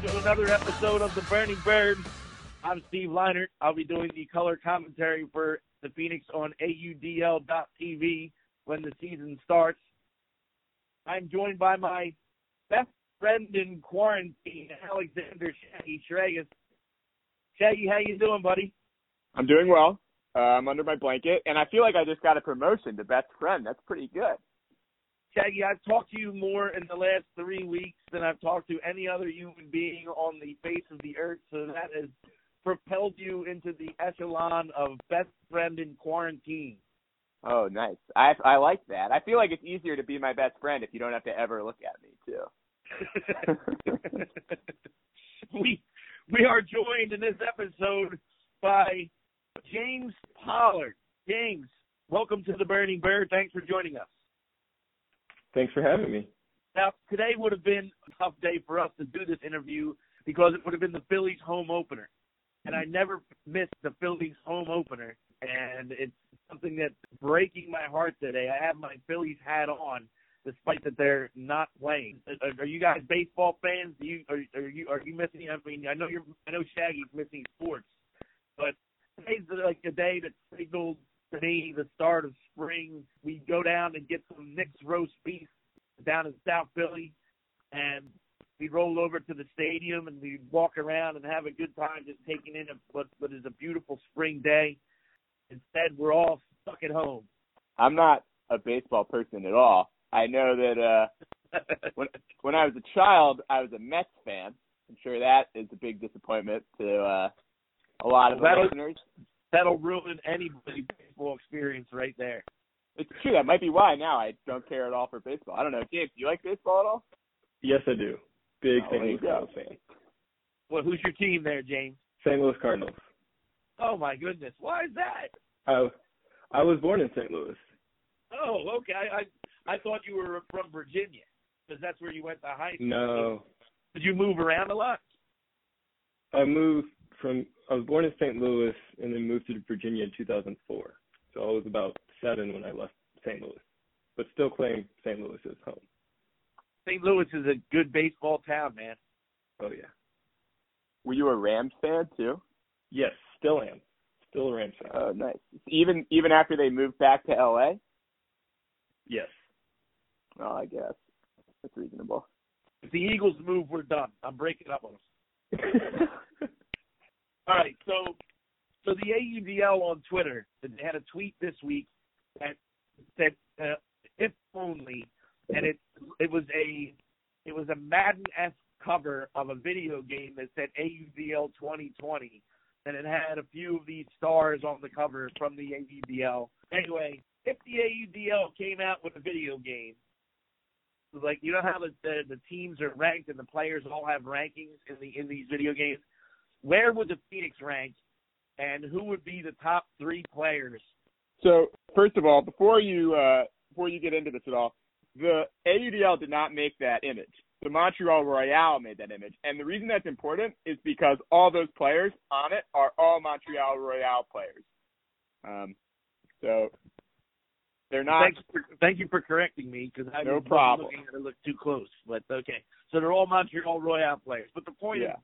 To another episode of The Burning Bird. I'm Steve Leinert. I'll be doing the color commentary for the Phoenix on AUDL.TV when the season starts. I'm joined by my best friend in quarantine, Alexander Shaggy Shregas. Shaggy, how you doing, buddy? I'm doing well. Uh, I'm under my blanket, and I feel like I just got a promotion to best friend. That's pretty good. Shaggy, I've talked to you more in the last three weeks than I've talked to any other human being on the face of the earth, so that has propelled you into the echelon of best friend in quarantine. Oh, nice. I I like that. I feel like it's easier to be my best friend if you don't have to ever look at me too. we we are joined in this episode by James Pollard. James, welcome to the Burning Bird. Thanks for joining us. Thanks for having me. Now, today would have been a tough day for us to do this interview because it would have been the Phillies home opener. And I never missed the Phillies home opener. And it's something that's breaking my heart today. I have my Phillies hat on despite that they're not playing. Are, are you guys baseball fans? Do you are, are you are you missing I mean, I know you're I know Shaggy's missing sports, but today's like a day that signals to me the start of spring. We go down and get some Nick's roast beef down in South Philly, and we roll over to the stadium and we walk around and have a good time just taking in a, what what is a beautiful spring day. Instead, we're all stuck at home. I'm not a baseball person at all. I know that uh when when I was a child, I was a Mets fan. I'm sure that is a big disappointment to uh a lot of the That'll- listeners. That'll ruin anybody's baseball experience right there. It's true. That might be why now I don't care at all for baseball. I don't know. James, do you like baseball at all? Yes, I do. Big Oh, St. Louis. Cardinals fan. Well, who's your team there, James? St. Louis Cardinals. Oh my goodness, why is that? I I was born in St. Louis. Oh, okay. I I, I thought you were from Virginia because that's where you went to high school. No, Did you move around a lot? I moved from. I was born in St. Louis and then moved to Virginia in 2004. So I was about seven when I left St. Louis, but still claim St. Louis as home. St. Louis is a good baseball town, man. Oh yeah. Were you a Rams fan too? Yes, still am. Still a Rams fan. Oh, nice. Even even after they moved back to LA? yes. Oh, I guess that's reasonable. If the Eagles move, we're done. I'm breaking up on them. All right, so so the AUDL on Twitter had a tweet this week that said uh, if only, and it it was a it was a Madden esque cover of a video game that said AUDL 2020, and it had a few of these stars on the cover from the AUDL. Anyway, if the AUDL came out with a video game, like you know how the, the the teams are ranked and the players all have rankings in the in these video games, where would the Phoenix rank, and who would be the top three players? So first of all, before you uh, before you get into this at all, the AUDL did not make that image. The Montreal Royale made that image, and the reason that's important is because all those players on it are all Montreal Royale players. Um, so they're not. Thank you for, thank you for correcting me because I No was problem. looking at it look too close. But okay, so they're all Montreal Royale players. But the point Yeah. is,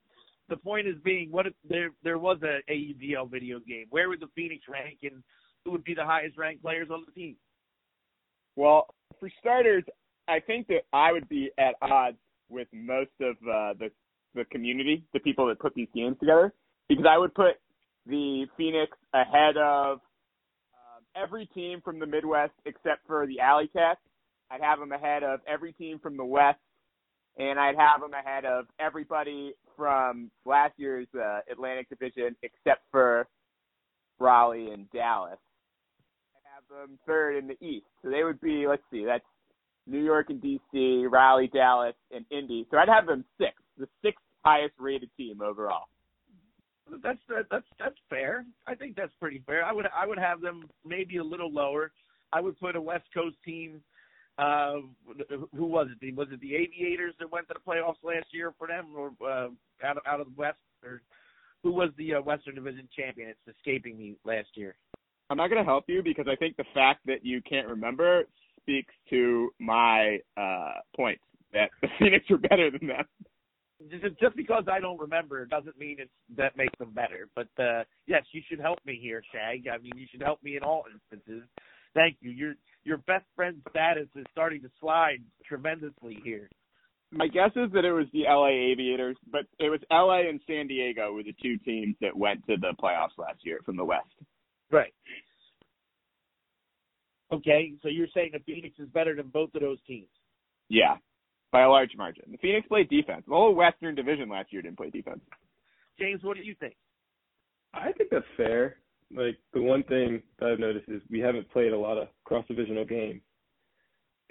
the point is being, what if there there was a AUDL video game? Where would the Phoenix rank, and who would be the highest ranked players on the team? Well, for starters, I think that I would be at odds with most of uh, the the community, the people that put these games together, because I would put the Phoenix ahead of um, every team from the Midwest except for the Alley Cats. I'd have them ahead of every team from the West, and I'd have them ahead of everybody from last year's uh, Atlantic Division except for Raleigh and Dallas. I have them third in the East. So they would be, let's see, that's New York and DC, Raleigh, Dallas, and Indy. So I'd have them sixth, the sixth highest rated team overall. That's that's that's fair. I think that's pretty fair. I would I would have them maybe a little lower. I would put a West Coast team. Uh, who was it? Was it the Aviators that went to the playoffs last year for them, or uh, out of out of the West, or who was the uh, Western Division champion? It's escaping me last year. I'm not going to help you because I think the fact that you can't remember speaks to my uh, point that the Phoenix are better than them. just just because I don't remember doesn't mean it's that makes them better. But uh yes, you should help me here, Shag. I mean, you should help me in all instances. Thank you. Your your best friend status is starting to slide tremendously here. My guess is that it was the LA Aviators, but it was LA and San Diego were the two teams that went to the playoffs last year from the West. Right. Okay, so you're saying the Phoenix is better than both of those teams? Yeah, by a large margin. The Phoenix played defense. The whole Western Division last year didn't play defense. James, what do you think? I think that's fair. Like the one thing that I've noticed is we haven't played a lot of cross divisional games,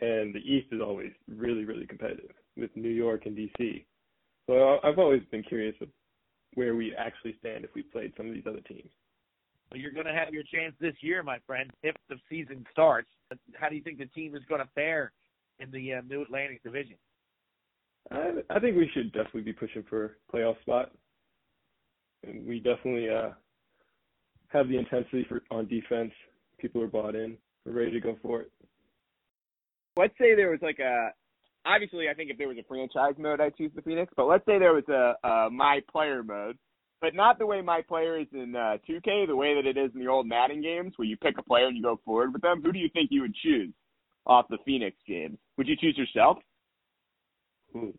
and the East is always really, really competitive with New York and DC. So I've always been curious of where we actually stand if we played some of these other teams. Well, you're going to have your chance this year, my friend, if the season starts. How do you think the team is going to fare in the uh, New Atlantic Division? I, I think we should definitely be pushing for a playoff spot. And we definitely uh, have the intensity for on defense. People are bought in. We're ready to go for it. Let's say there was like a obviously I think if there was a franchise mode I'd choose the Phoenix, but let's say there was a, a my player mode, but not the way my player is in uh, 2K, the way that it is in the old Madden games where you pick a player and you go forward with them. Who do you think you would choose off the Phoenix games? Would you choose yourself? Ooh.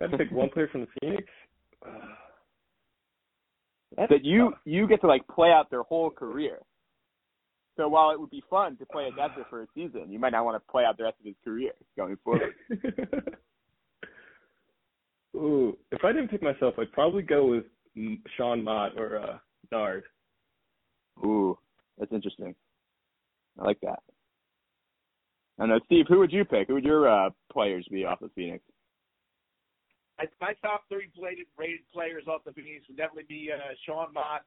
I had to pick one player from the Phoenix. Uh, that you you get to like play out their whole career. So while it would be fun to play a Desert for a season, you might not want to play out the rest of his career going forward. Ooh, if I didn't pick myself, I'd probably go with Sean Mott or uh, Nard. Ooh, that's interesting. I like that. I know, Steve. Who would you pick? Who would your uh, players be off of Phoenix? My top three rated, rated players off the bench would definitely be uh, Sean Mott,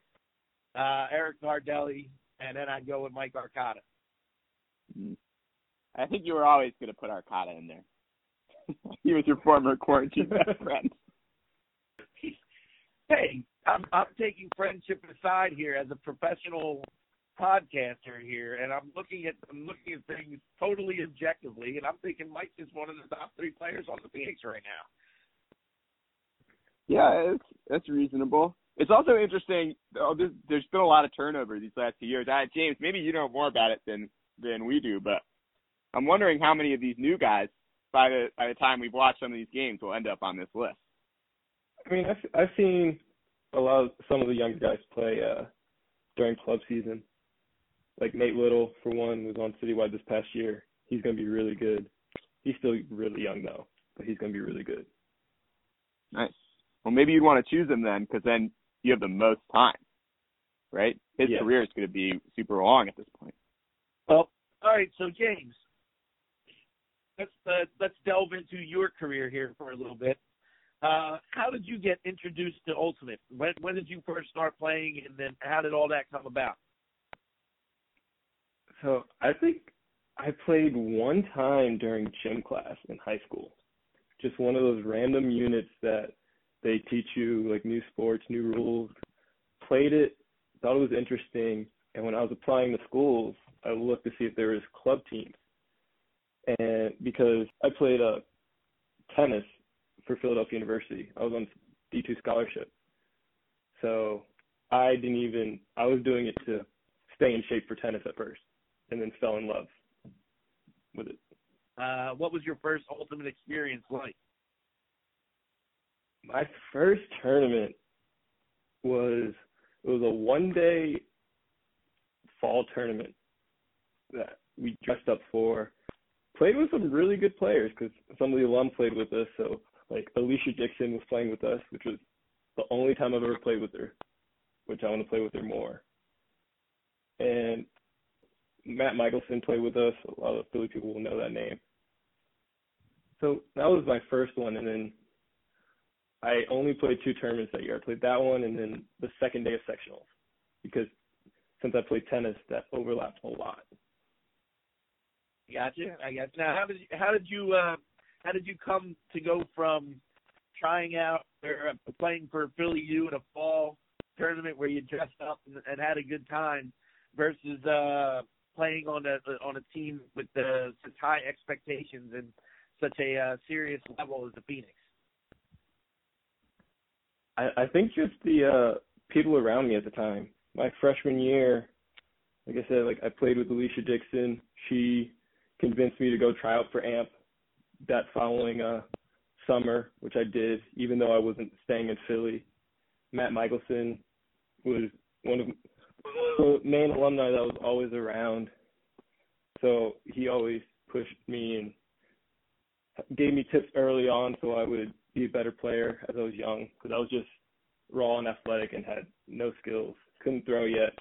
uh, Eric Nardelli, and then I'd go with Mike Arcata. Hmm. I think you were always going to put Arcata in there. he was your former quarantine best friend. Hey, I'm I'm taking friendship aside here as a professional podcaster here, and I'm looking at I'm looking at things totally objectively, and I'm thinking Mike is one of the top three players on the Phoenix right now. Yeah, it's that's reasonable. It's also interesting. Oh, there's, there's been a lot of turnover these last two years. Uh, James, maybe you know more about it than than we do, but I'm wondering how many of these new guys, by the by the time we've watched some of these games, will end up on this list. I mean, I've I've seen a lot of some of the younger guys play uh during club season. Like Nate Little, for one, was on Citywide this past year. He's going to be really good. He's still really young though, but he's going to be really good. Nice. Well, maybe you'd want to choose him then, because then you have the most time, right? His yeah. career is going to be super long at this point. Well, all right. So James, let's uh, let's delve into your career here for a little bit. Uh, how did you get introduced to Ultimate? When when did you first start playing, and then how did all that come about? So I think I played one time during gym class in high school. Just one of those random units that they teach you like new sports, new rules. Played it, thought it was interesting, and when I was applying to schools, I looked to see if there was club teams. And because I played uh, tennis for Philadelphia University, I was on D2 scholarship. So I didn't even I was doing it to stay in shape for tennis at first, and then fell in love with it. Uh, what was your first ultimate experience like? My first tournament was it was a one day fall tournament that we dressed up for. Played with some really good players because some of the alum played with us. So like Alicia Dixon was playing with us, which was the only time I've ever played with her, which I want to play with her more. And Matt Michelson played with us. A lot of Philly people will know that name. So that was my first one, and then I only played two tournaments that year. I played that one and then the second day of sectionals because since I played tennis, that overlapped a lot. Gotcha. I got now. How did you, how did you uh, how did you come to go from trying out or uh, playing for Philly U in a fall tournament where you dressed up and, and had a good time versus uh, playing on a on a team with uh, such high expectations and such a uh, serious level as the Phoenix? I, I think just the uh people around me at the time. My freshman year, like I said, like I played with Alicia Dixon. She convinced me to go try out for AMP that following uh summer, which I did, even though I wasn't staying in Philly. Matt Michelson was one of the main alumni that was always around. So he always pushed me and gave me tips early on so I would be a better player as I was young because I was just raw and athletic and had no skills. Couldn't throw yet.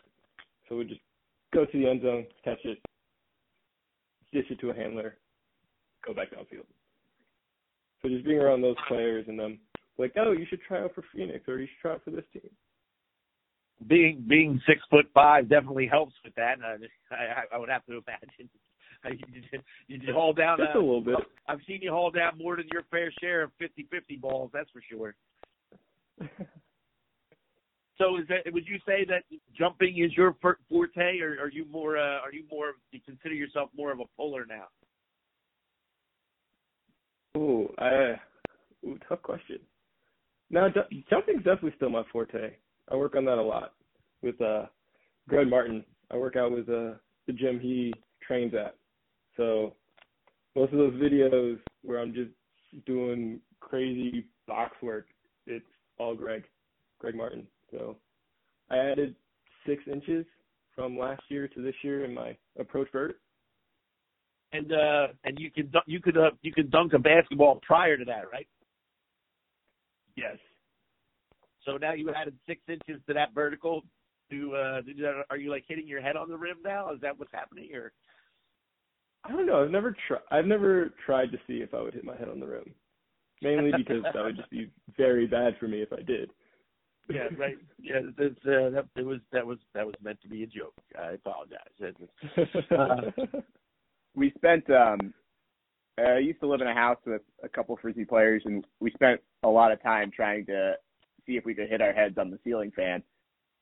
So we just go to the end zone, catch it, dish it to a handler, go back downfield. So just being around those players and them like, oh, you should try out for Phoenix or you should try out for this team. Being being six foot five definitely helps with that. Uh, I, I would have to imagine. You, you, you haul down just uh, a little bit. I've seen you haul down more than your fair share of 50-50 balls. That's for sure. so, is that would you say that jumping is your forte, or are you more? Uh, are you more? Do you consider yourself more of a puller now? Ooh, I, ooh, tough question. Now, jumping's definitely still my forte. I work on that a lot with uh, Greg Martin. I work out with uh, the gym he trains at. So most of those videos where I'm just doing crazy box work, it's all Greg, Greg Martin. So I added six inches from last year to this year in my approach vert. And uh, and you could you could uh, you could dunk a basketball prior to that, right? Yes. So now you added six inches to that vertical. To uh, are you like hitting your head on the rim now? Is that what's happening, or? I don't know. I've never tried. I've never tried to see if I would hit my head on the rim, mainly because that would just be very bad for me if I did. yeah, right. Yeah, it's, uh, that it was that was that was meant to be a joke. I apologize. Uh, we spent. um I used to live in a house with a couple frisbee players, and we spent a lot of time trying to see if we could hit our heads on the ceiling fan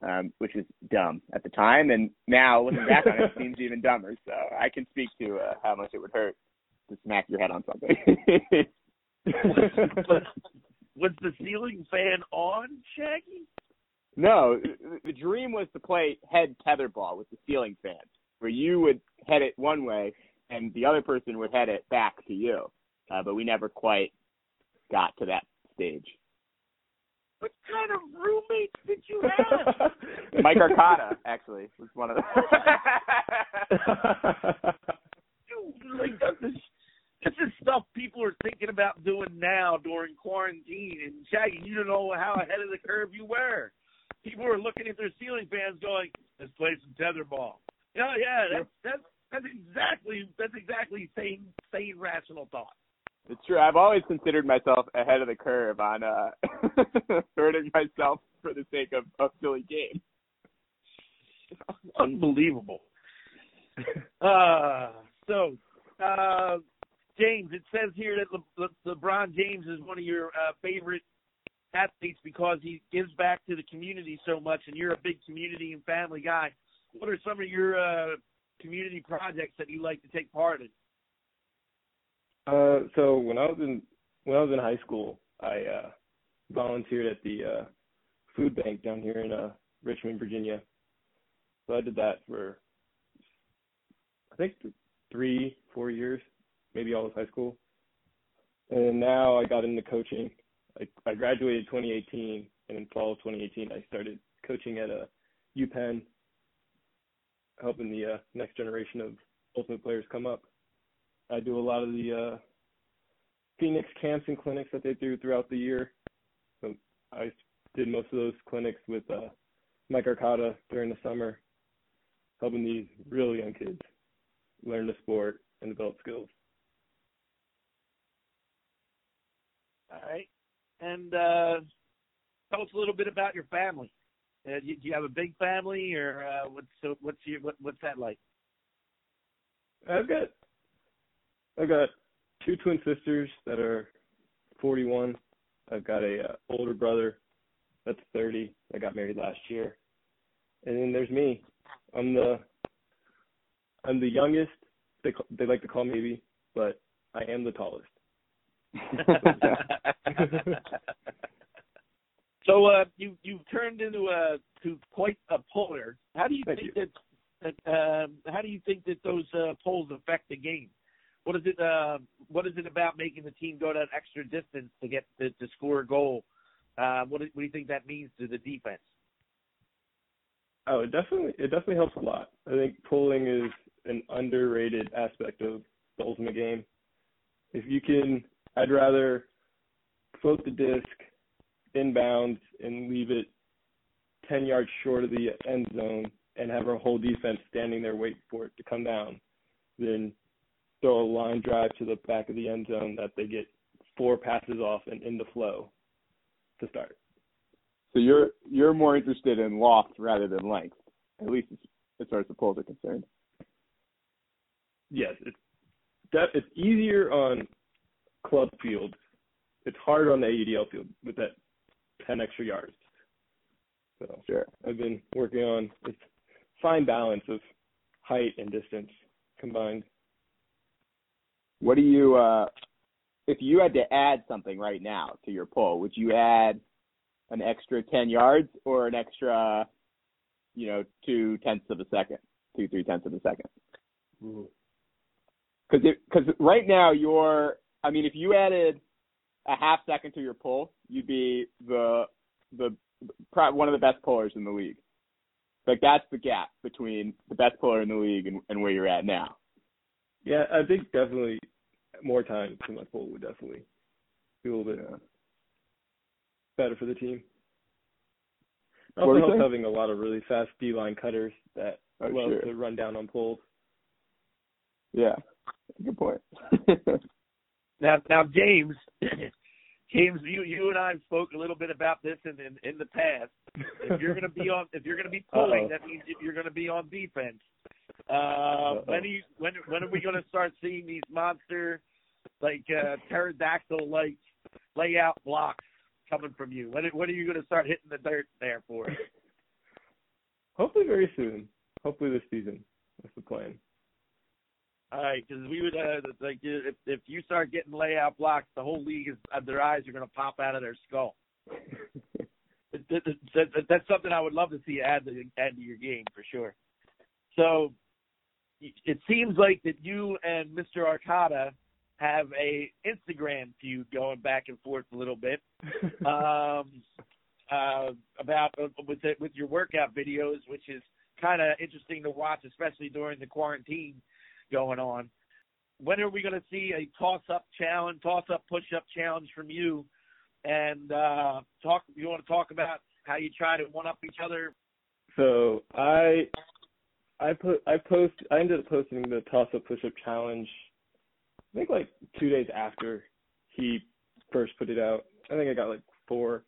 um, which was dumb at the time. And now looking back on it, it seems even dumber. So I can speak to uh, how much it would hurt to smack your head on something. was the ceiling fan on, Shaggy? No, the dream was to play head tetherball with the ceiling fan, where you would head it one way and the other person would head it back to you. Uh, but we never quite got to that stage. What kind of roommates did you have? Mike Arcata, actually, was one of them. Dude, like this, this is stuff people are thinking about doing now during quarantine. And Shaggy, you don't know how ahead of the curve you were. People are looking at their ceiling fans, going, "Let's play some tetherball." Yeah, oh, yeah, that's that's that's exactly that's exactly sane sane rational thought. It's true. I've always considered myself ahead of the curve on uh hurting myself for the sake of a silly game. Unbelievable. uh so uh James, it says here that Le- Le- LeBron James is one of your uh, favorite athletes because he gives back to the community so much, and you're a big community and family guy. What are some of your uh, community projects that you like to take part in? Uh, so when I was in when I was in high school, I uh, volunteered at the uh, food bank down here in uh, Richmond, Virginia. So I did that for I think three, four years, maybe all of high school. And now I got into coaching. I, I graduated 2018, and in fall of 2018, I started coaching at a uh, UPenn, helping the uh, next generation of ultimate players come up. I do a lot of the uh, Phoenix camps and clinics that they do throughout the year. So I did most of those clinics with uh, Mike Arcata during the summer, helping these really young kids learn the sport and develop skills. All right, and uh, tell us a little bit about your family. Uh, do, you have a big family, or uh, what's what's your what, what's that like? I've got I've got two twin sisters that are 41. I've got a uh, older brother that's 30 that got married last year, and then there's me. I'm the I'm the youngest. They they like to call me baby, but I am the tallest. so, uh, you you've turned into a to quite a puller. How do you Thank think that? that um, how do you think that those uh, pulls affect the game? What is it? Uh, what is it about making the team go that extra distance to get to, to score a goal? Uh, what, do, what do you think that means to the defense? Oh, it definitely it definitely helps a lot. I think pulling is an underrated aspect of the ultimate game. If you can, I'd rather float the disc inbounds and leave it 10 yards short of the end zone and have our whole defense standing there waiting for it to come down than throw a line drive to the back of the end zone that they get four passes off and in the flow to start. So you're you're more interested in loft rather than length, at least as, far as the pulls are concerned. Yes, it's that it's easier on club fields. It's hard on the AUDL field with that 10 extra yards. So Sure. I've been working on this fine balance of height and distance combined. What do you uh if you had to add something right now to your pull, would you add an extra ten yards or an extra, you know, two tenths of a second, two three tenths of a second? Because because right now you're, I mean, if you added a half second to your pull, you'd be the the one of the best pullers in the league. Like that's the gap between the best puller in the league and, and where you're at now. Yeah, I think definitely more time to my pull would definitely be a little bit Yeah. better for the team. What were Also you helps having a lot of really fast D line cutters that Oh, love sure. to run down on pulls. Yeah, good point. Now, now, James, James, you you and I have spoke a little bit about this in in, in the past. If you're going to be on, if you're going to be pulling, Uh-oh. that means you're going to be on defense. Uh, when are you, when when are we going to start seeing these monster, like uh, pterodactyl like layout blocks coming from you? When when are you going to start hitting the dirt there for us? Hopefully very soon. Hopefully this season. That's the plan. All right, because we would uh, like if if you start getting layout blocks, the whole league is uh, their eyes are going to pop out of their skull. It- it- that- that's something I would love to see add to add to your game for sure. So it seems like that you and Mr. Arcata have a Instagram feud going back and forth a little bit um, uh, about uh, with the, with your workout videos, which is kind of interesting to watch, especially during the quarantine going on. When are we going to see a toss up challenge, toss up push up challenge from you? And uh, talk. You want to talk about how you try to one up each other? So I I put I post I ended up posting the toss up push up challenge I think like two days after he first put it out. I think I got like four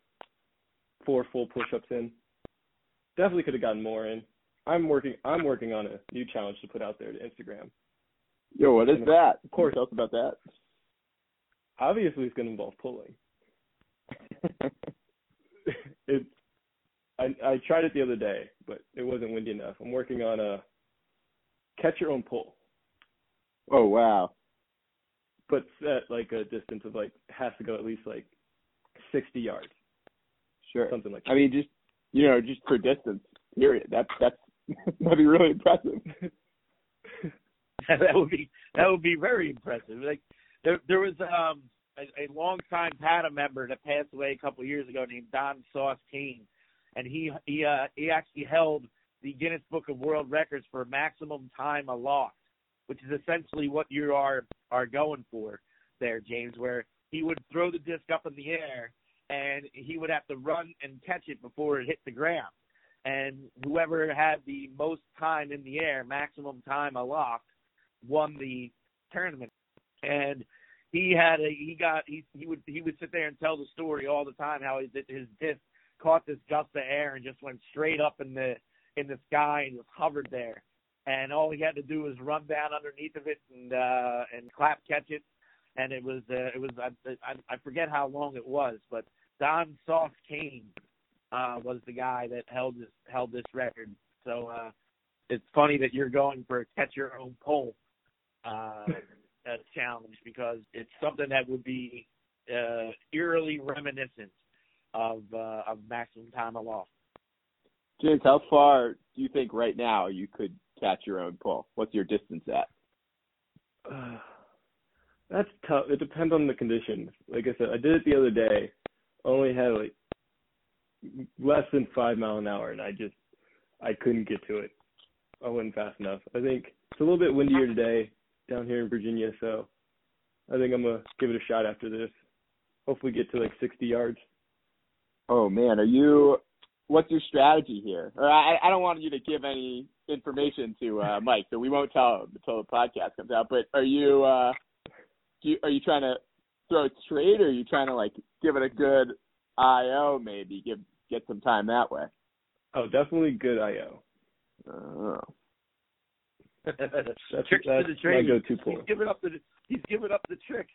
four full push ups in. Definitely could have gotten more in. I'm working I'm working on a new challenge to put out there to Instagram. Yo, what is that? Of course. tell us about that. Obviously it's gonna involve pulling. it I I tried it the other day, but it wasn't windy enough. I'm working on a catch your own pull. oh wow. but at like a distance of like has to go at least like 60 yards, Sure. something like that. I mean, just you know, just for distance. Period. That's that's that'd be really impressive. that would be that would be very impressive. Like there there was um a, a longtime PADA member that passed away a couple of years ago named Don Sauce Kane, and he he uh he actually held the Guinness Book of World Records for maximum time aloft, which is essentially what you are are going for there, James, where he would throw the disc up in the air and he would have to run and catch it before it hit the ground. And whoever had the most time in the air, maximum time aloft, won the tournament. And he had a he got he he would he would sit there and tell the story all the time how his his disc caught this gust of air and just went straight up in the in the sky and just hovered there. And all he had to do was run down underneath of it and uh and clap catch it. And it was uh, it was I, I I forget how long it was, but Don Sauce Kane uh was the guy that held this held this record. So uh it's funny that you're going for a catch your own pull uh, uh challenge because it's something that would be uh eerily reminiscent of uh of maximum time aloft. James, how far do you think right now you could catch your own pull? What's your distance at? Uh, that's tough. It depends on the conditions. Like I said, I did it the other day. Only had like less than five mile an hour, and I just I couldn't get to it. I wasn't fast enough. I think it's a little bit windier today down here in Virginia, so I think I'm gonna give it a shot after this. Hopefully, get to like 60 yards. Oh man, are you? What's your strategy here? Or I, I don't want you to give any information to uh, Mike, so we won't tell him until the podcast comes out. But are you? uh do you, Are you trying to throw it straight, or are you trying to like give it a good IO? Maybe give get some time that way. Oh, definitely good IO. Oh. That's, tricks that's to the my go-to pull. He's giving up the he's giving up the tricks.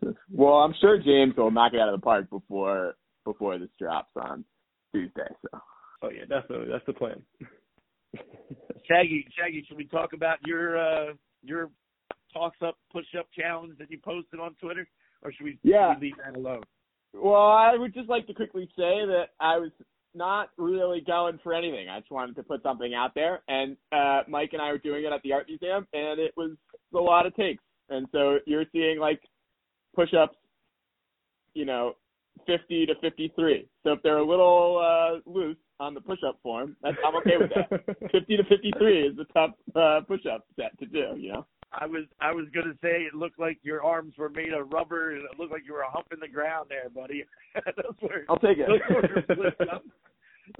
well, I'm sure James will knock it out of the park before before this drops on Tuesday. So. Oh yeah, definitely. That's the plan. Shaggy, Shaggy, should we talk about your uh your toss up push up challenge that you posted on Twitter, or should we, Yeah. should we leave that alone? Well, I would just like to quickly say that I was not really going for anything. I just wanted to put something out there, and uh, Mike and I were doing it at the art museum, and it was a lot of takes. And so you're seeing like push-ups, you know, 50 to 53. So if they're a little uh, loose on the push-up form, that's, I'm okay with that. 50 to 53 is the tough uh, push-up set to do. You know. I was I was gonna say it looked like your arms were made of rubber and it looked like you were humping the ground there, buddy. those were I'll take it.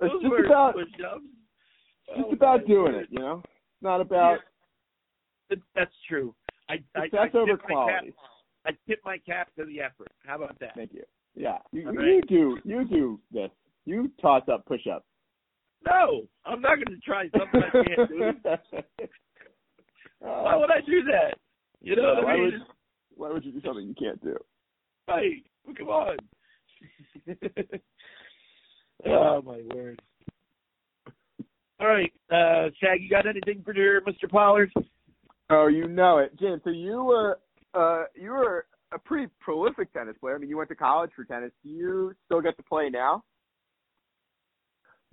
those. It's just about push-ups. just Oh, about doing it. You know, it's not about It- That's true. I I, I over tip my cap. quality. I tip my cap to the effort. How about that? Thank you. Yeah, you, All you right. do you do this. You toss up push up. No, I'm not going to try something I can't do. Why would I do that? You know what why I mean? would why would you do something you can't do? Hey, come on. oh my word. All right, uh, Shag, you got anything for your Mr. Pollard? Oh, you know it, James. So you were uh you were a pretty prolific tennis player. I mean, you went to college for tennis. Do you still get to play now?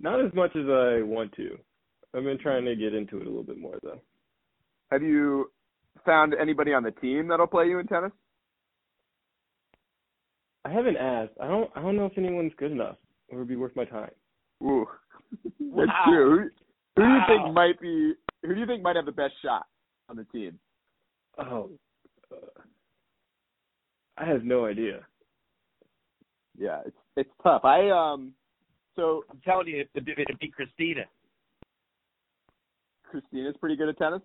Not as much as I want to. I've been trying to get into it a little bit more though. Have you found anybody on the team that'll play you in tennis? I haven't asked. I don't. I don't know if anyone's good enough or would be worth my time. Ooh, that's Wow. true. Who, who do you think might be? Who do you think might have the best shot on the team? Oh, uh, I have no idea. Yeah, it's it's tough. I um, so I'm telling you, it'd be, it'd be Christina. Christina's pretty good at tennis.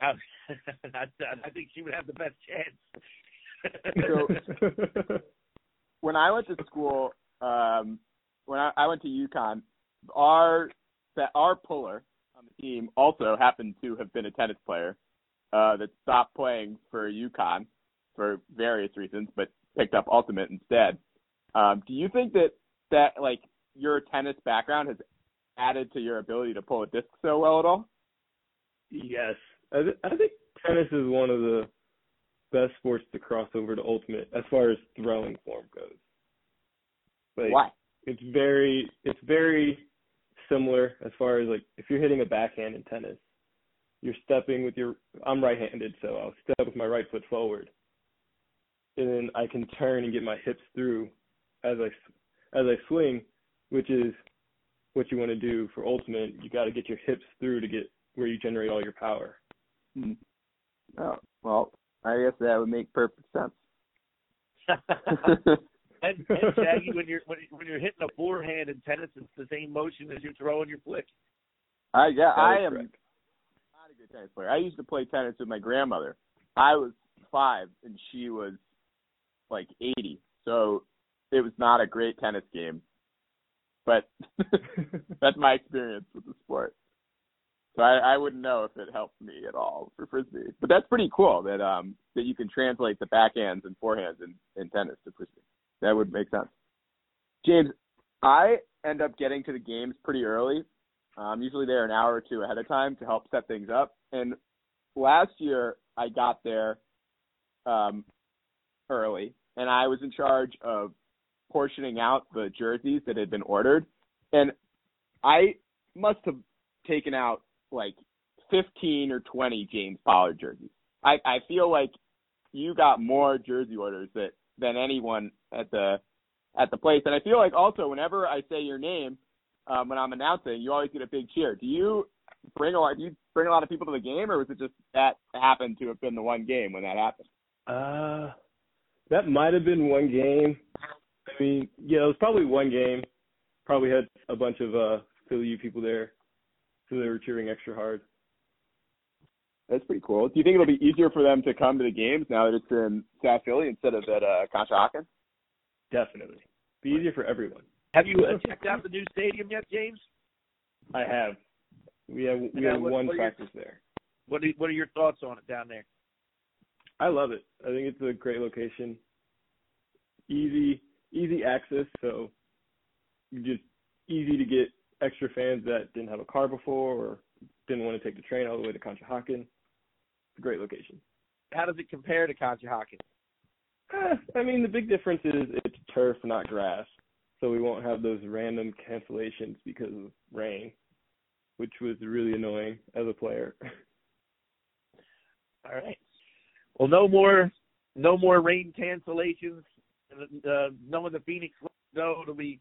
I, I, I think she would have the best chance. So- when I went to school, um, when I, I went to UConn, our that our puller on the team also happened to have been a tennis player uh, that stopped playing for UConn for various reasons, but picked up ultimate instead. Um, do you think that that like your tennis background has added to your ability to pull a disc so well at all? yes, I, th- I think tennis is one of the best sports to cross over to ultimate as far as throwing form goes. Like, Why? It's very it's very similar as far as like if you're hitting a backhand in tennis, you're stepping with your I'm right-handed, so I'll step with my right foot forward, and then I can turn and get my hips through as I s- as I swing, which is what you want to do for ultimate. You got to get your hips through to get where you generate all your power. Hmm. Oh, well, I guess that would make perfect sense. and, and Shaggy, when you're when, when you're hitting a forehand in tennis, it's the same motion as you're throwing your flick. I yeah, I am correct. not a good tennis player. I used to play tennis with my grandmother. I was five and she was like eighty, so it was not a great tennis game. But that's my experience with the sport. So I, I wouldn't know if it helped me at all for frisbee. But that's pretty cool that um that you can translate the backhands and forehands in, in tennis to frisbee. That would make sense. James, I end up getting to the games pretty early. I'm usually there an hour or two ahead of time to help set things up. And last year I got there um early and I was in charge of portioning out the jerseys that had been ordered. And I must have taken out like 15 or 20 James Pollard jerseys. I I feel like you got more jersey orders that than anyone at the at the place, and I feel like also whenever I say your name um, when I'm announcing, you always get a big cheer. Do you bring a lot? Do you bring a lot of people to the game, or was it just that happened to have been the one game when that happened? Uh, that might have been one game. I mean, yeah, it was probably one game. Probably had a bunch of uh Philly U people there, so they were cheering extra hard. That's pretty cool. Do you think it'll be easier for them to come to the games now that it's in South Philly instead of at uh, Conshohocken? Definitely, be easier for everyone. Have you uh, checked out the new stadium yet, James? I have. We have we have what- one what are your- practice there. What are, what are your thoughts on it down there? I love it. I think it's a great location. Easy, easy access, so just easy to get extra fans that didn't have a car before or didn't want to take the train all the way to Conshohocken. It's a great location. How does it compare to Conshohocken? Eh, I mean, the big difference is it's turf, not grass, so we won't have those random cancellations because of rain, which was really annoying as a player. All right. Well, no more, no more rain cancellations. Uh, none of the Phoenix know it'll be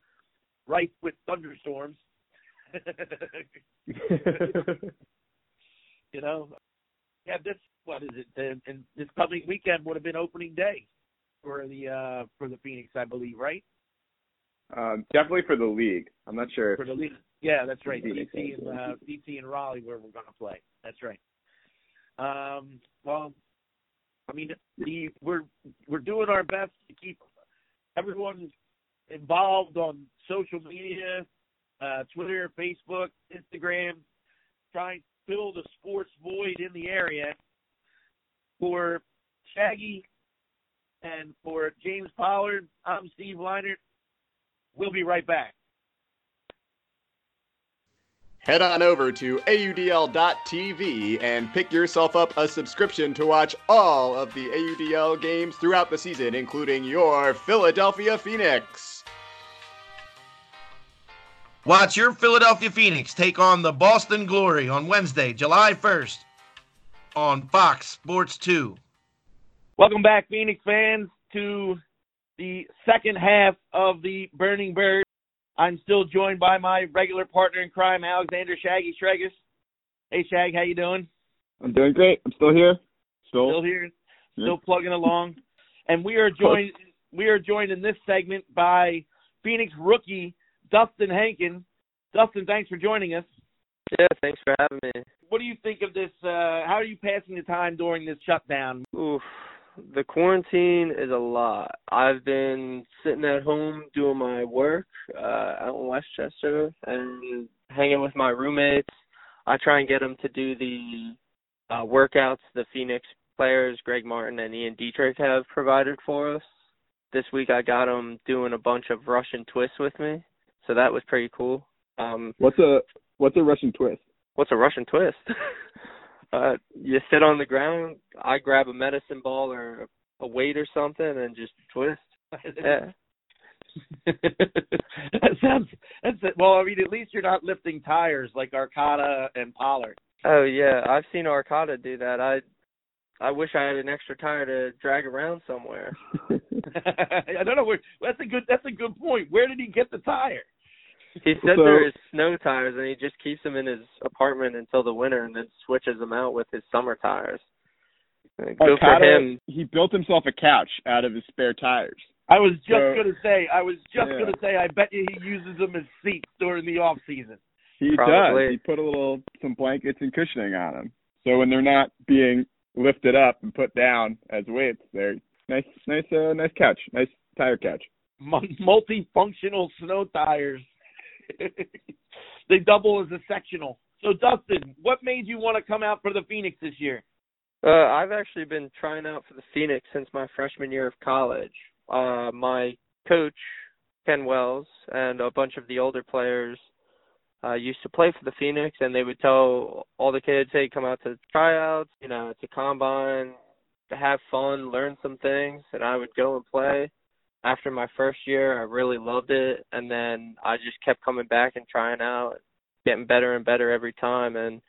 rife with thunderstorms. you know, yeah. This what is it? And, and this coming weekend would have been opening day for the uh for the Phoenix, I believe, right? Um, definitely for the league. I'm not sure. For the league. Yeah, that's right. DC and uh, DC and Raleigh, where we're going to play. That's right. Um, well, I mean, the, we're we're doing our best to keep everyone involved on social media, uh, Twitter, Facebook, Instagram, trying to fill the sports void in the area. For Shaggy and for James Pollard, I'm Steve Leinert. We'll be right back. Head on over to AUDL.tv and pick yourself up a subscription to watch all of the AUDL games throughout the season, including your Philadelphia Phoenix. Watch your Philadelphia Phoenix take on the Boston Glory on Wednesday, July 1st on Fox Sports 2. Welcome back, Phoenix fans, to the second half of the Burning Bird. I'm still joined by my regular partner in crime, Alexander Shaggy Shregus. Hey, Shag, how you doing? I'm doing great. I'm still here. Still, Still here, Yeah. still plugging along, and we are joined. We are joined in this segment by Phoenix rookie Dustin Hankin. Dustin, thanks for joining us. Yeah, thanks for having me. What do you think of this? Uh, how are you passing the time during this shutdown? Oof, the quarantine is a lot. I've been sitting at home doing my work uh, out in Westchester and hanging with my roommates. I try and get them to do the uh, workouts the Phoenix players, Greg Martin and Ian Dietrich, have provided for us. This week I got them doing a bunch of Russian twists with me, so that was pretty cool. Um, what's a what's a Russian twist? what's a Russian twist? uh, you sit on the ground. I grab a medicine ball or a weight or something and just twist. Yeah. that sounds that's it. well. I mean, at least you're not lifting tires like Arcata and Pollard. Oh yeah, I've seen Arcata do that. I I wish I had an extra tire to drag around somewhere. I don't know where. That's a good. That's a good point. Where did he get the tire? He said So- they're his snow tires and he just keeps them in his apartment until the winter and then switches them out with his summer tires. Uh, Good for Arcata, him. He built himself a couch out of his spare tires. I was just So- gonna say. I was just Yeah. gonna say. I bet you he uses them as seats during the off season. He Probably. does. He put a little some blankets and cushioning on them, so when they're not being lifted up and put down as weights, they're nice, nice, uh, nice couch, nice tire couch. M- multifunctional snow tires. they double as a sectional. So Dustin, what made you want to come out for the Phoenix this year? Uh, I've actually been trying out for the Phoenix since my freshman year of college. Uh, my coach, Ken Wells, and a bunch of the older players uh, used to play for the Phoenix, and they would tell all the kids, hey, come out to tryouts, you know, to combine, to have fun, learn some things, and I would go and play. After my first year, I really loved it, and then I just kept coming back and trying out. getting better and better every time and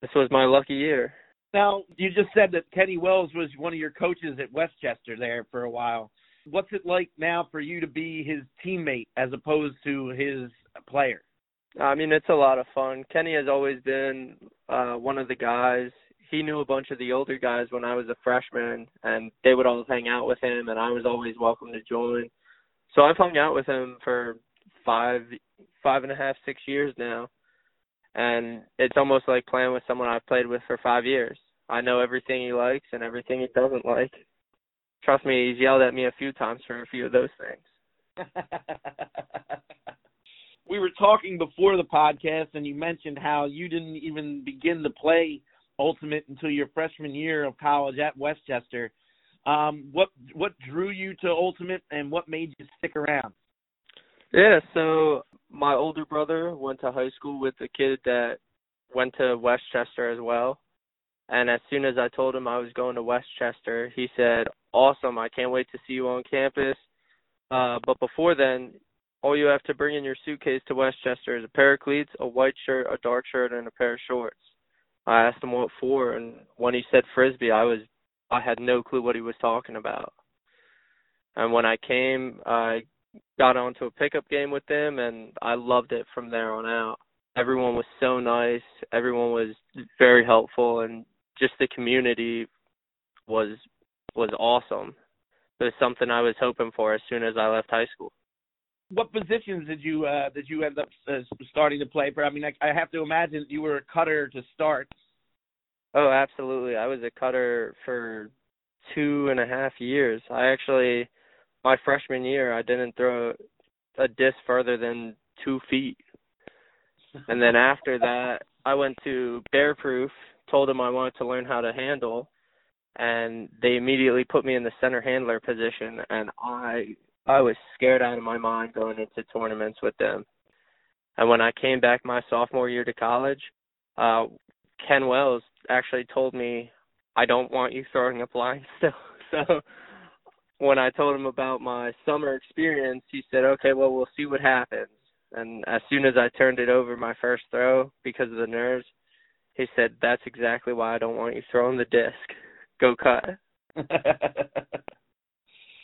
this was my lucky year. Now, you just said that Kenny Wells was one of your coaches at Westchester there for a while. What's it like now for you to be his teammate as opposed to his player? I mean, it's a lot of fun. Kenny has always been uh one of the guys. He knew a bunch of the older guys when I was a freshman, and they would all hang out with him, and I was always welcome to join. So I've hung out with him for five, five and a half, six years now, and it's almost like playing with someone I've played with for five years. I know everything he likes and everything he doesn't like. Trust me, he's yelled at me a few times for a few of those things. we were talking before the podcast, and you mentioned how you didn't even begin to play Ultimate until your freshman year of college at Westchester. Um, what what drew you to Ultimate, and what made you stick around? Yeah, so my older brother went to high school with a kid that went to Westchester as well. And as soon as I told him I was going to Westchester, he said, "Awesome! I can't wait to see you on campus." Uh, but before then, all you have to bring in your suitcase to Westchester is a pair of cleats, a white shirt, a dark shirt, and a pair of shorts. I asked him what for, and when he said frisbee, I was I had no clue what he was talking about. And when I came, I got onto a pickup game with them, and I loved it from there on out. Everyone was so nice. Everyone was very helpful, and just the community was was awesome. It was something I was hoping for as soon as I left high school. What positions did you uh, did you end up uh, starting to play for? I mean, I, I have to imagine you were a cutter to start. Oh, absolutely. I was a cutter for two and a half years. I actually, my freshman year, I didn't throw a disc further than two feet. And then after that, I went to Bear Proof told them I wanted to learn how to handle, and they immediately put me in the center handler position, and I I was scared out of my mind going into tournaments with them. And when I came back my sophomore year to college, uh Ken Wells actually told me I don't want you throwing up lines still. So when I told him about my summer experience, he said, "Okay, well, we'll see what happens." And as soon as I turned it over my first throw because of the nerves, he said, "That's exactly why I don't want you throwing the disc. Go cut."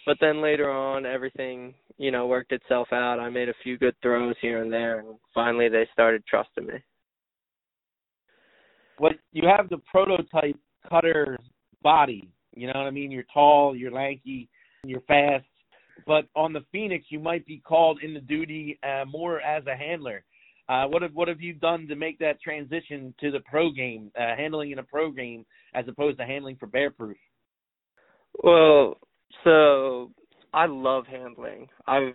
but then later on, everything you know worked itself out. I made a few good throws here and there, and finally they started trusting me. Well, you have the prototype cutter's body. You know what I mean? You're tall, you're lanky, you're fast. But on the Phoenix, you might be called into duty uh, more as a handler. Uh, what have what have you done to make that transition to the pro game, uh, handling in a pro game as opposed to handling for Bear Proof? Well, so I love handling. I've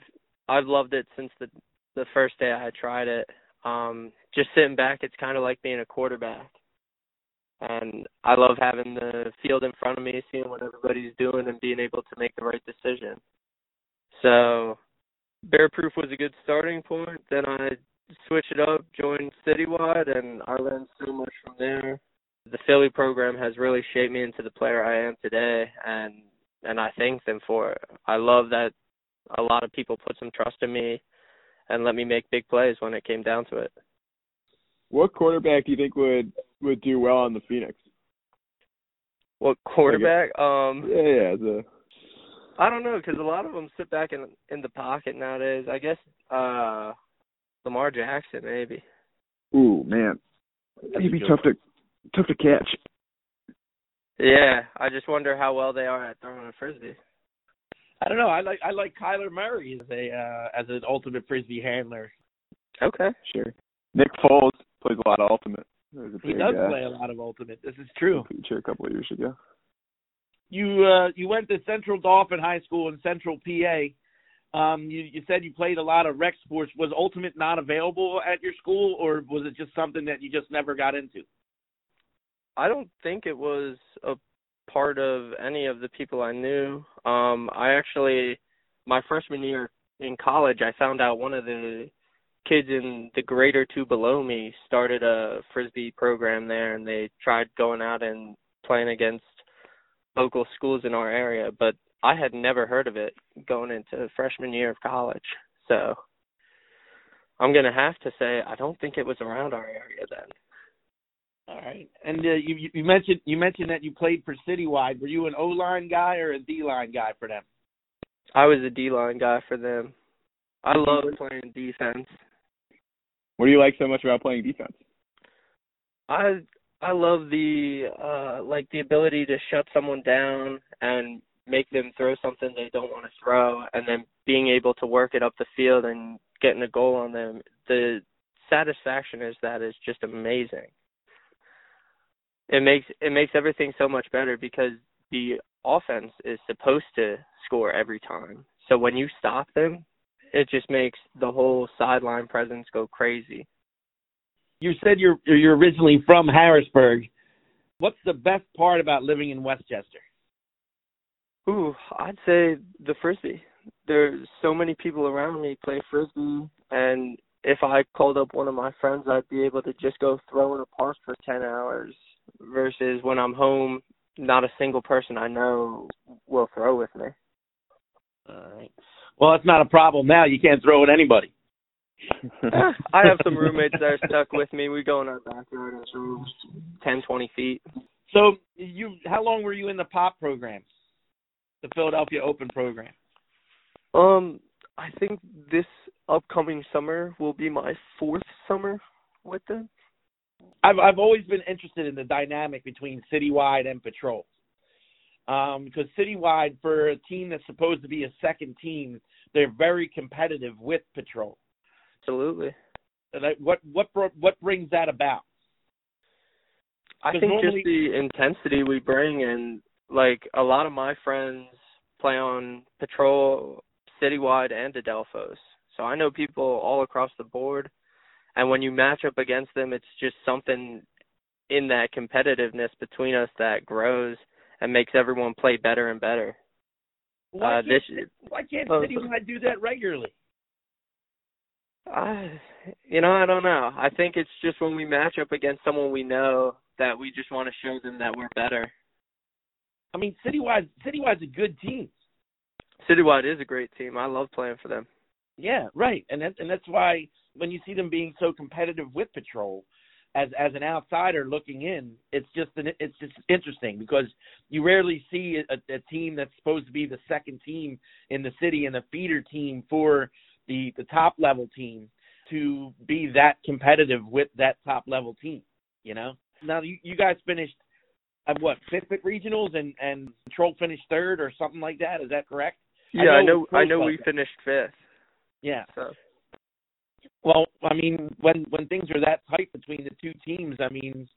I've loved it since the the first day I tried it. Um, just sitting back, it's kind of like being a quarterback, and I love having the field in front of me, seeing what everybody's doing, and being able to make the right decision. So, Bear Proof was a good starting point. Then I switched it up, joined Citywide, and I learned so much from there. The Philly program has really shaped me into the player I am today, and and I thank them for it. I love that a lot of people put some trust in me and let me make big plays when it came down to it. What quarterback do you think would would do well on the Phoenix? What quarterback? Um, yeah, yeah. The... I don't know because a lot of them sit back in in the pocket nowadays. I guess uh Lamar Jackson, maybe. Ooh, man, he'd be tough to tough to catch. Yeah, I just wonder how well they are at throwing a frisbee. I don't know. I like I like Kyler Murray as a uh, as an ultimate frisbee handler. Okay, sure. Nick Foles plays a lot of ultimate. He does guy. play a lot of ultimate. This is true. Feature a couple of years ago. You uh you went to Central Dauphin High School in Central PA. Um, you, you said you played a lot of rec sports. Was Ultimate not available at your school, or was it just something that you just never got into? I don't think it was a part of any of the people I knew. Um, I actually, my freshman year in college, I found out one of the kids in the grade or two below me started a frisbee program there, and they tried going out and playing against local schools in our area, but I had never heard of it going into freshman year of college. So I'm gonna have to say I don't think it was around our area then. All right. And uh, you you mentioned you mentioned that you played for Citywide. Were you an O line guy or a D line guy for them? I was a D line guy for them. I love playing defense. What do you like so much about playing defense? I I love the uh like the ability to shut someone down and make them throw something they don't want to throw and then being able to work it up the field and getting a goal on them. The satisfaction is that is just amazing. It makes it makes everything so much better because the offense is supposed to score every time. So when you stop them, it just makes the whole sideline presence go crazy. You said you're you're originally from Harrisburg. What's the best part about living in Westchester? Ooh, I'd say the frisbee. There's so many people around me play frisbee, and if I called up one of my friends, I'd be able to just go throw in a park for ten hours. Versus when I'm home, not a single person I know will throw with me. All right. Well, it's not a problem now. You can't throw at anybody. I have some roommates that are stuck with me. We go in our backyard and throw ten, twenty feet. So you, how long were you in the pop program, the Philadelphia Open program? Um, I think this upcoming summer will be my fourth summer with them. I've I've always been interested in the dynamic between Citywide and Patrol. Um, because Citywide, for a team that's supposed to be a second team, they're very competitive with Patrol. Absolutely. What what what brings that about? I think normally... just the intensity we bring, and like a lot of my friends play on Patrol, Citywide, and Adelphos. So I know people all across the board, and when you match up against them, it's just something in that competitiveness between us that grows and makes everyone play better and better. Why uh, can't, this, why can't uh, Citywide do that regularly? I, you know, I don't know. I think it's just when we match up against someone we know that we just want to show them that we're better. I mean, Citywide, Citywide's a good team. Citywide is a great team. I love playing for them. Yeah, right, and that, and that's why when you see them being so competitive with Patrol, as as an outsider looking in, it's just an, it's just interesting because you rarely see a, a team that's supposed to be the second team in the city and the feeder team for the the top level team to be that competitive with that top level team. You know, now you, you guys finished at what fifth at regionals and and Patrol finished third or something like that. Is that correct? Yeah, I know. I know, I know we finished fifth. Yeah. So. Well, I mean, when when things are that tight between the two teams, I mean,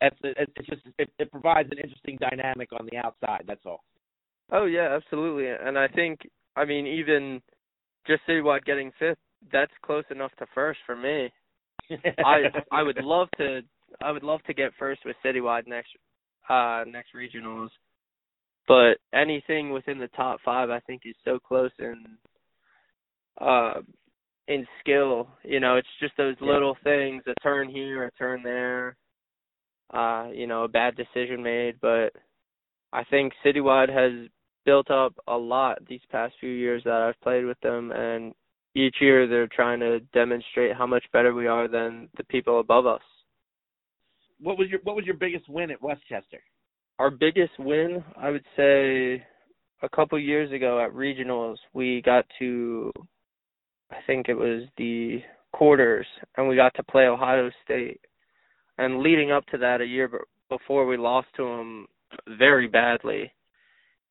it's it's just it, it provides an interesting dynamic on the outside. That's all. Oh yeah, absolutely, and I think I mean even just citywide getting fifth, that's close enough to first for me. I I would love to I would love to get first with citywide next uh next regionals. But anything within the top five I think is so close and uh in skill. You know, it's just those yeah. little things, a turn here, a turn there, uh, you know, a bad decision made. But I think Citywide has built up a lot these past few years that I've played with them and each year they're trying to demonstrate how much better we are than the people above us. What was your what was your biggest win at Westchester? Our biggest win, I would say a couple years ago at regionals, we got to I think it was the quarters and we got to play Ohio State. And leading up to that a year before we lost to them very badly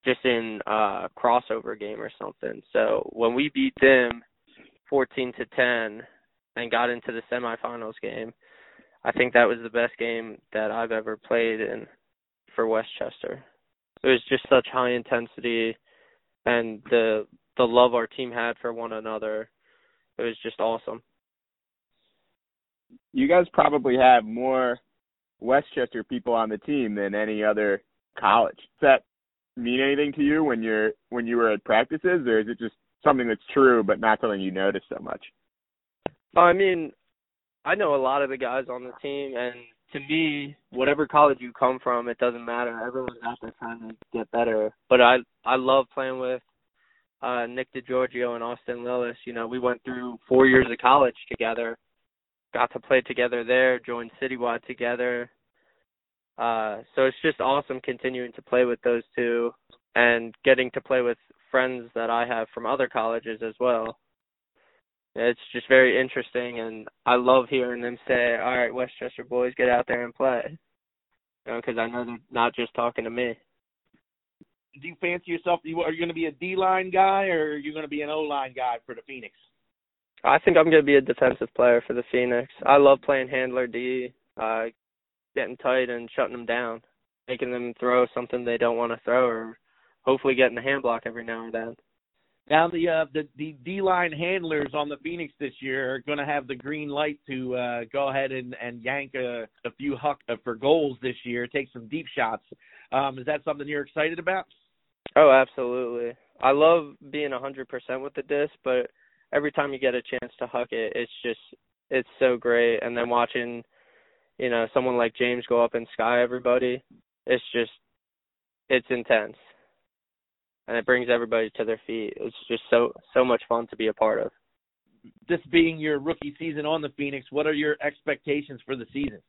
just in a crossover game or something. So when we beat them 14 to 10 and got into the semifinals game, I think that was the best game that I've ever played in for Westchester. It was just such high intensity and the the love our team had for one another. It was just awesome. You guys probably have more Westchester people on the team than any other college. Does that mean anything to you when you're when you were at practices, or is it just something that's true but not something you notice so much? Uh, I mean, I know a lot of the guys on the team, and to me, whatever college you come from, it doesn't matter. Everyone's out there trying to get better. But I I love playing with uh Nick DeGiorgio and Austin Lillis. You know, we went through four years of college together. Got to play together there, joined Citywide together. Uh so it's just awesome continuing to play with those two and getting to play with friends that I have from other colleges as well. It's just very interesting and I love hearing them say, "All right, Westchester boys, get out there and play." You know, because I know they're not just talking to me do you fancy yourself? Are you going to be a D line guy or are you going to be an O line guy for the Phoenix? I think I'm going to be a defensive player for the Phoenix. I love playing handler D, uh, getting tight and shutting them down, making them throw something they don't want to throw, or hopefully getting a hand block every now and then. Now the uh, the the D line handlers on the Phoenix this year are going to have the green light to uh, go ahead and and yank a, a few huck uh, for goals this year, take some deep shots. Um, is that something you're excited about? Oh, absolutely. I love being a 100% with the disc, but every time you get a chance to huck it, it's just it's so great. And then watching, you know, someone like James go up and sky everybody, it's just it's intense. And it brings everybody to their feet. It's just so so much fun to be a part of. This being your rookie season on the Phoenix, what are your expectations for the season?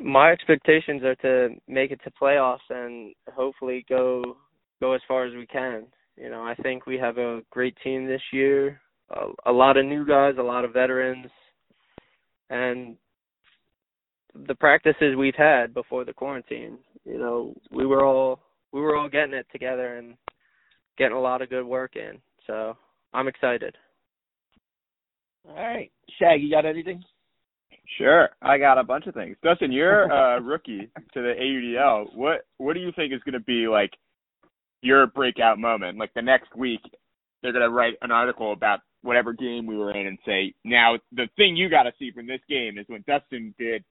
My expectations are to make it to playoffs and hopefully go go as far as we can. You know, I think we have a great team this year. A, a lot of new guys, a lot of veterans, and the practices we've had before the quarantine. You know, we were all we were all getting it together and getting a lot of good work in. So I'm excited. All right, Shag, you got anything? Sure, I got a bunch of things. Dustin, you're a rookie to the AUDL. What what do you think is going to be like your breakout moment. Like the next week, they're gonna write an article about whatever game we were in and say, now the thing you got to see from this game is when Dustin did.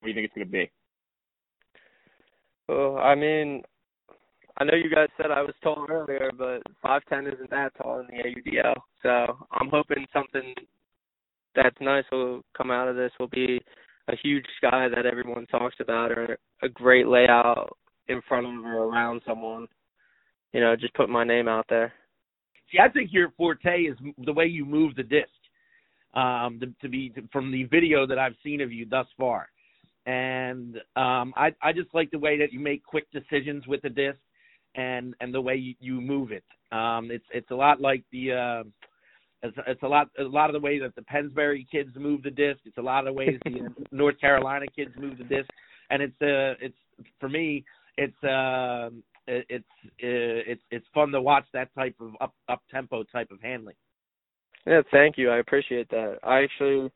What do you think it's gonna be? Well, I mean, I know you guys said I was tall earlier, but five ten isn't that tall in the AUDL. So I'm hoping something that's nice will come out of this. Will be a huge sky that everyone talks about, or a great layout in front of or around someone you know, just put my name out there. See, I think your forte is the way you move the disc. Um, to, to be to, from the video that I've seen of you thus far, and um, I I just like the way that you make quick decisions with the disc, and and the way you, you move it. Um, it's it's a lot like the uh, it's, it's a lot a lot of the way that the Pennsbury kids move the disc. It's a lot of the ways the North Carolina kids move the disc, and it's uh it's for me it's uh it's it's it's fun to watch that type of up up tempo type of handling. Yeah, thank you. I appreciate that. I actually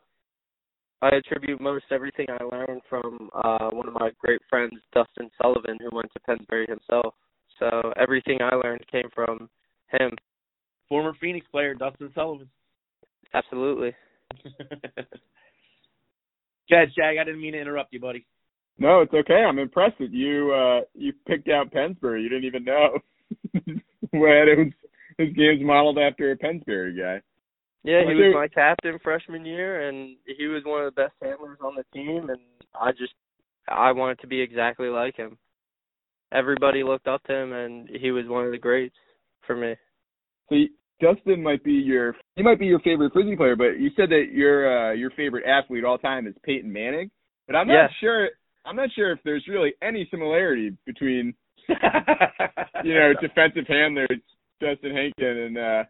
I attribute most everything I learned from uh one of my great friends, Dustin Sullivan, who went to Pennsbury himself. So everything I learned came from him. Former Phoenix player Dustin Sullivan. Absolutely. Chad Shag, I didn't mean to interrupt you, buddy. No, it's okay. I'm impressed that you uh you picked out Pennsbury. You didn't even know when it was his game's modeled after a Pennsbury guy. Yeah, he was my captain freshman year, and he was one of the best handlers on the team. And I just, I wanted to be exactly like him. Everybody looked up to him, and he was one of the greats for me. So Dustin might be your, he might be your favorite frisbee player, but you said that your uh, your favorite athlete all time is Peyton Manning. But I'm not yes. sure I'm not sure if there's really any similarity between you know defensive handler Dustin Hankin and uh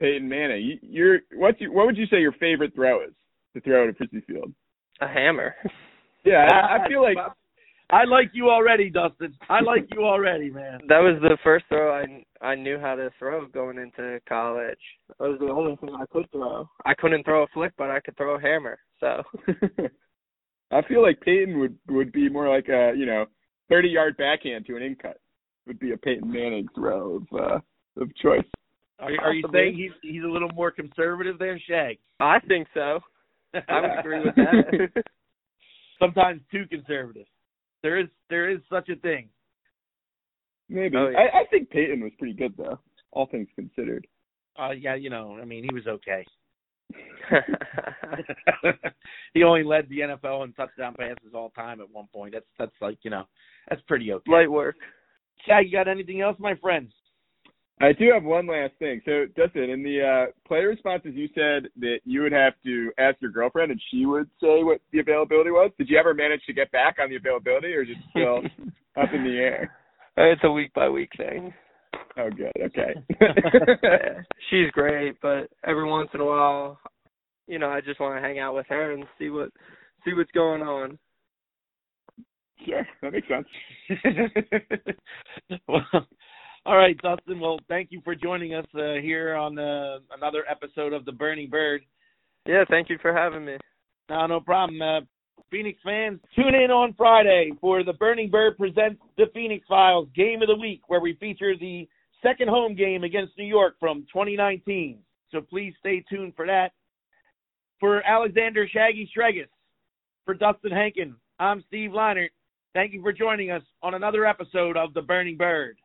Peyton Manning. You, you're what's your, what would you say your favorite throw is to throw at a frisbee field? A hammer. Yeah, I, I feel like I like you already, Dustin. I like you already, man. That was the first throw I I knew how to throw going into college. That was the only thing I could throw. I couldn't throw a flick, but I could throw a hammer. So I feel like Peyton would would be more like a you know thirty yard backhand to an in cut would be a Peyton Manning throw of uh, of choice. Are, are you saying he's he's a little more conservative than Shag? I think so. I would agree with that. Sometimes too conservative. There is there is such a thing. Maybe. Oh, yeah. I, I think Peyton was pretty good though, all things considered. Uh yeah, you know, I mean, he was okay. he only led the NFL in touchdown passes all time at one point. That's that's like you know that's pretty okay. Light work. Chad, you got anything else, my friends? I do have one last thing. So, Dustin, in the uh, player responses, you said that you would have to ask your girlfriend, and she would say what the availability was. Did you ever manage to get back on the availability, or just it still up in the air? It's a week by week thing. Oh, good. Okay. she's great, but every once in a while, you know, I just want to hang out with her and see what see what's going on. Sure, that makes sense. well, all right, Dustin. Well, thank you for joining us uh, here on uh, another episode of the Burning Bird. Yeah, thank you for having me. No, no problem. Uh, Phoenix fans, tune in on Friday for the Burning Bird presents the Phoenix Files Game of the Week, where we feature the second home game against New York from 2019. So please stay tuned for that. For Alexander Shaggy Stregus, for Dustin Hankin, I'm Steve Leinert. Thank you for joining us on another episode of The Burning Bird.